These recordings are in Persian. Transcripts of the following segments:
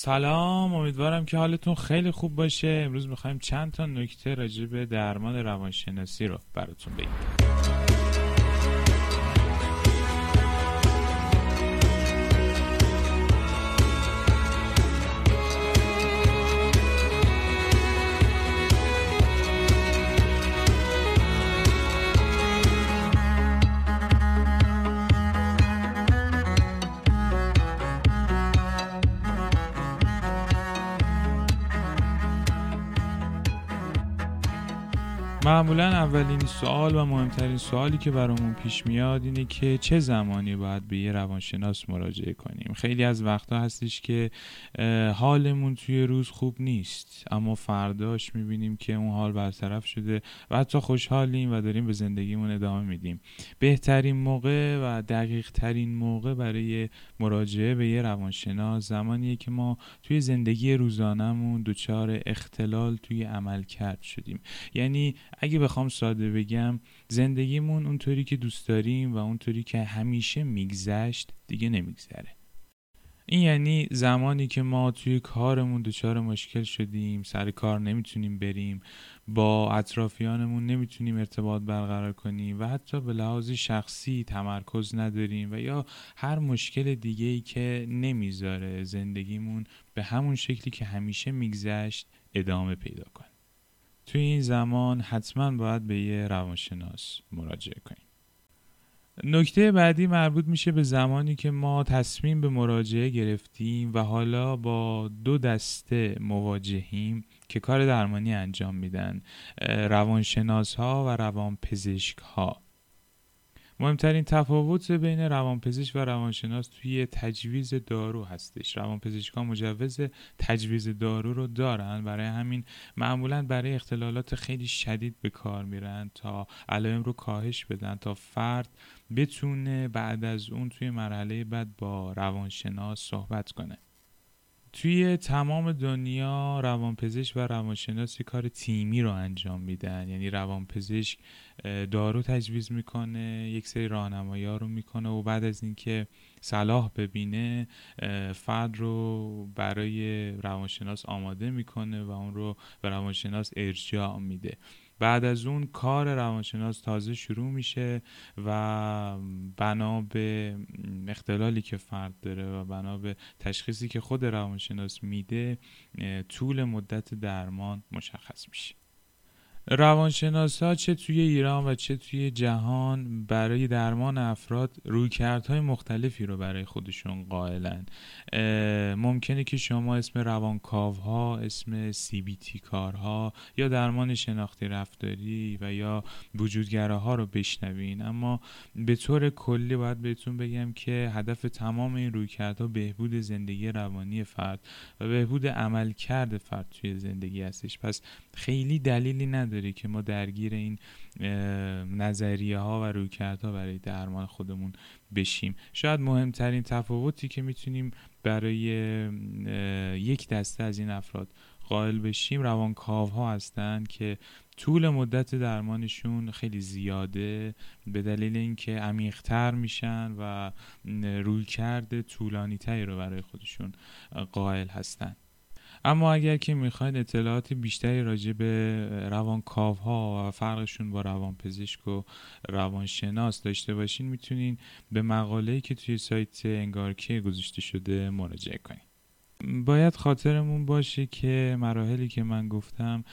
سلام امیدوارم که حالتون خیلی خوب باشه. امروز می‌خوایم چند تا نکته راجع به درمان روانشناسی رو براتون بگیم. معمولا اولین سوال و مهمترین سوالی که برامون پیش میاد اینه که چه زمانی باید به یه روانشناس مراجعه کنیم؟ خیلی از وقتا هستش که حالمون توی روز خوب نیست اما فرداش می‌بینیم که اون حال برطرف شده و حتی خوشحالیم و داریم به زندگیمون ادامه میدیم. بهترین موقع و دقیق ترین موقع برای مراجعه به یه روانشناس زمانیه که ما توی زندگی روزانهمون دچار اختلال توی عمل کرد شدیم. یعنی اگه بخوام ساده بگم زندگیمون اونطوری که دوست داریم و اونطوری که همیشه میگذشت دیگه نمیگذره. این یعنی زمانی که ما توی کارمون دچار مشکل شدیم سر کار نمی‌تونیم بریم با اطرافیانمون نمی‌تونیم ارتباط برقرار کنیم و حتی به لحاظ شخصی تمرکز نداریم و یا هر مشکل دیگه ای که نمی‌ذاره زندگیمون به همون شکلی که همیشه میگذشت ادامه پیدا کنه. توی این زمان حتما باید به یه روانشناس مراجعه کنیم. نکته بعدی مربوط میشه به زمانی که ما تصمیم به مراجعه گرفتیم و حالا با دو دسته مواجهیم که کار درمانی انجام میدن روانشناس ها و روانپزشک ها مهمترین تفاوت بین روانپزشک و روانشناس توی تجویز دارو هستش. روانپزشکان مجوز تجویز دارو رو دارن. برای همین معمولا برای اختلالات خیلی شدید به کار میرن تا علائم رو کاهش بدن تا فرد بتونه بعد از اون توی مرحله بعد با روانشناس صحبت کنه. توی تمام دنیا روانپزشک و روانشناسی کار تیمی رو انجام میدن. یعنی روانپزشک دارو تجویز می‌کنه یک سری راهنمایی ها رو می‌کنه و بعد از اینکه صلاح ببینه فرد رو برای روانشناس آماده می‌کنه و اون رو به روانشناس ارجاع میده. بعد از اون کار روانشناس تازه شروع میشه و بنا به اختلالی که فرد داره و بنا به تشخیصی که خود روانشناس میده طول مدت درمان مشخص میشه. روانشناس ها چه توی ایران و چه توی جهان برای درمان افراد رویکردهای مختلفی رو برای خودشون قائلن. ممکنه که شما اسم روانکاو ها اسم سی بی تی کارها یا درمان شناختی رفتاری و یا وجودگراها رو بشنوین. اما به طور کلی باید بهتون بگم که هدف تمام این رویکردها بهبود زندگی روانی فرد و بهبود عملکرد فرد توی زندگی هستش. پس خیلی دلیلی نداره که ما درگیر این نظریه ها و رویکردها برای درمان خودمون بشیم. شاید مهمترین تفاوتی که می‌تونیم برای یک دسته از این افراد قائل بشیم روانکاو ها هستند که طول مدت درمانشون خیلی زیاده به دلیل اینکه عمیقتر میشن و رویکرد طولانی تری رو برای خودشون قائل هستند اما اگر که می‌خواید اطلاعات بیشتری راجع به روانکاوها و فرقشون با روانپزشک و روانشناس داشته باشین می‌تونین به مقاله‌ای که توی سایت انگارکه گذاشته شده مراجعه کنید باید خاطرمون باشه که مراحلی که من گفتم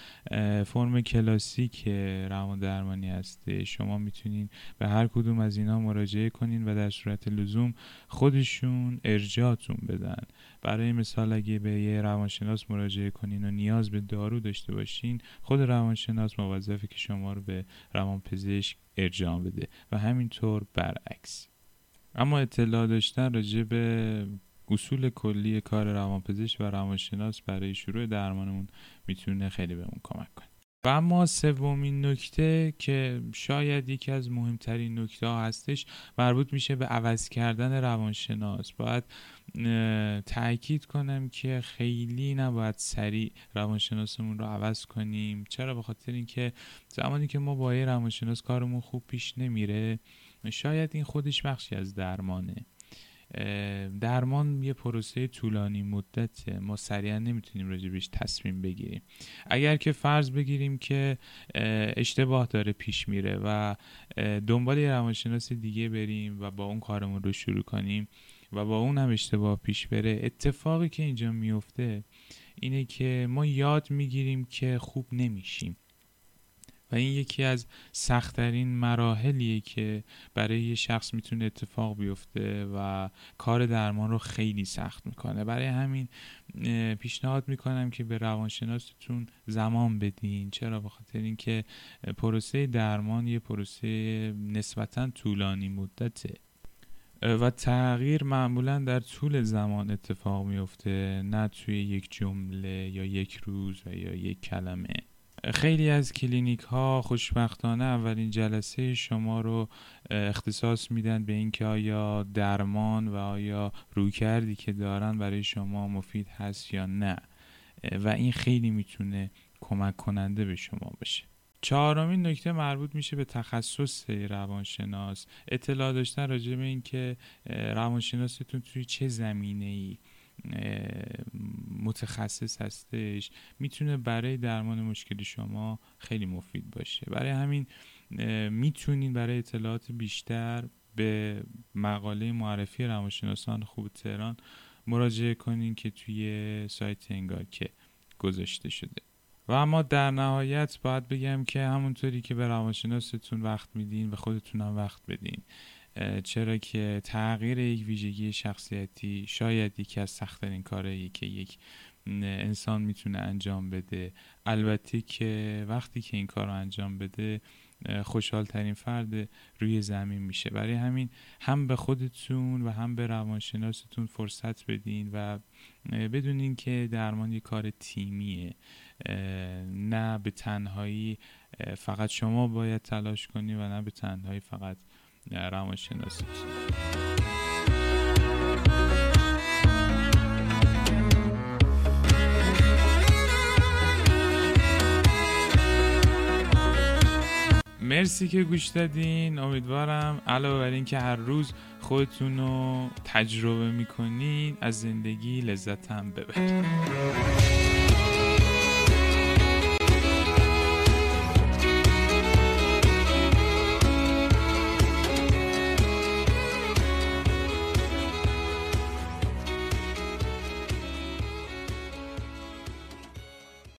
فرم کلاسیک روان درمانی هسته. شما می‌تونین به هر کدوم از اینا مراجعه کنین و در صورت لزوم خودشون ارجاعتون بدن. برای مثال اگه به یه روانشناس مراجعه کنین و نیاز به دارو داشته باشین خود روانشناس موظفه که شما رو به روانپزشک ارجاع بده و همینطور برعکس. اما اطلاع داشتن راجع به اصول کلی کار روانپزشک و روانشناس برای شروع درمانمون می‌تونه خیلی بهمون کمک کنه. و اما سومین نکته که شاید یکی از مهمترین نکته ها هستش مربوط میشه به عوض کردن روانشناس. باید تاکید کنم که خیلی نباید سریع روانشناسمون رو عوض کنیم. چرا؟ به خاطر اینکه زمانی که ما با یه روانشناس کارمون خوب پیش نمیره شاید این خودش بخشی از درمانه. درمان یه پروسه طولانی مدته ما سریعا نمی‌تونیم راجبش تصمیم بگیریم. اگر که فرض بگیریم که اشتباه داره پیش میره و دنبال یه روانشناس دیگه بریم و با اون کارمون رو شروع کنیم و با اون هم اشتباه پیش بره اتفاقی که اینجا میفته اینه که ما یاد می‌گیریم که خوب نمیشیم. این یکی از سختترین مراحلیه که برای یه شخص می‌تونه اتفاق بیفته و کار درمان رو خیلی سخت می‌کنه. برای همین پیشنهاد می‌کنم که به روانشناستون زمان بدین. چرا؟ به خاطر اینکه پروسه درمان یه پروسه نسبتا طولانی مدته و تغییر معمولا در طول زمان اتفاق میفته نه توی یک جمله یا یک روز و یا یک کلمه. خیلی از کلینیک ها خوشبختانه اولین جلسه شما رو اختصاص میدن به اینکه آیا درمان و آیا رویکردی که دارن برای شما مفید هست یا نه. و این خیلی می‌تونه کمک کننده به شما باشه. چهارمین نکته مربوط میشه به تخصص روانشناس. اطلاع داشتن راجع به اینکه روانشناستون توی چه زمینه ای متخصص هستش. می‌تونه برای درمان مشکل شما خیلی مفید باشه. برای همین می‌تونین برای اطلاعات بیشتر به مقاله معرفی روانشناسان خوب تهران مراجعه کنین که توی سایت انگار که گذاشته شده. و اما در نهایت باید بگم که همونطوری که به روانشناستون وقت میدین و خودتونم وقت بدین. چرا که تغییر یک ویژگی شخصیتی شاید یکی از سختترین کارهایی که یک انسان می‌تونه انجام بده. البته که وقتی که این کار رو انجام بده خوشحال ترین فرد روی زمین میشه. برای همین هم به خودتون و هم به روانشناستون فرصت بدین و بدونین که درمان یک کار تیمیه. نه به تنهایی فقط شما باید تلاش کنی و نه به تنهایی فقط روانشناسی مرسی که گوش دادین. امیدوارم علاوه بر اینکه هر روز خودتون رو تجربه می‌کنین از زندگی لذت هم ببرید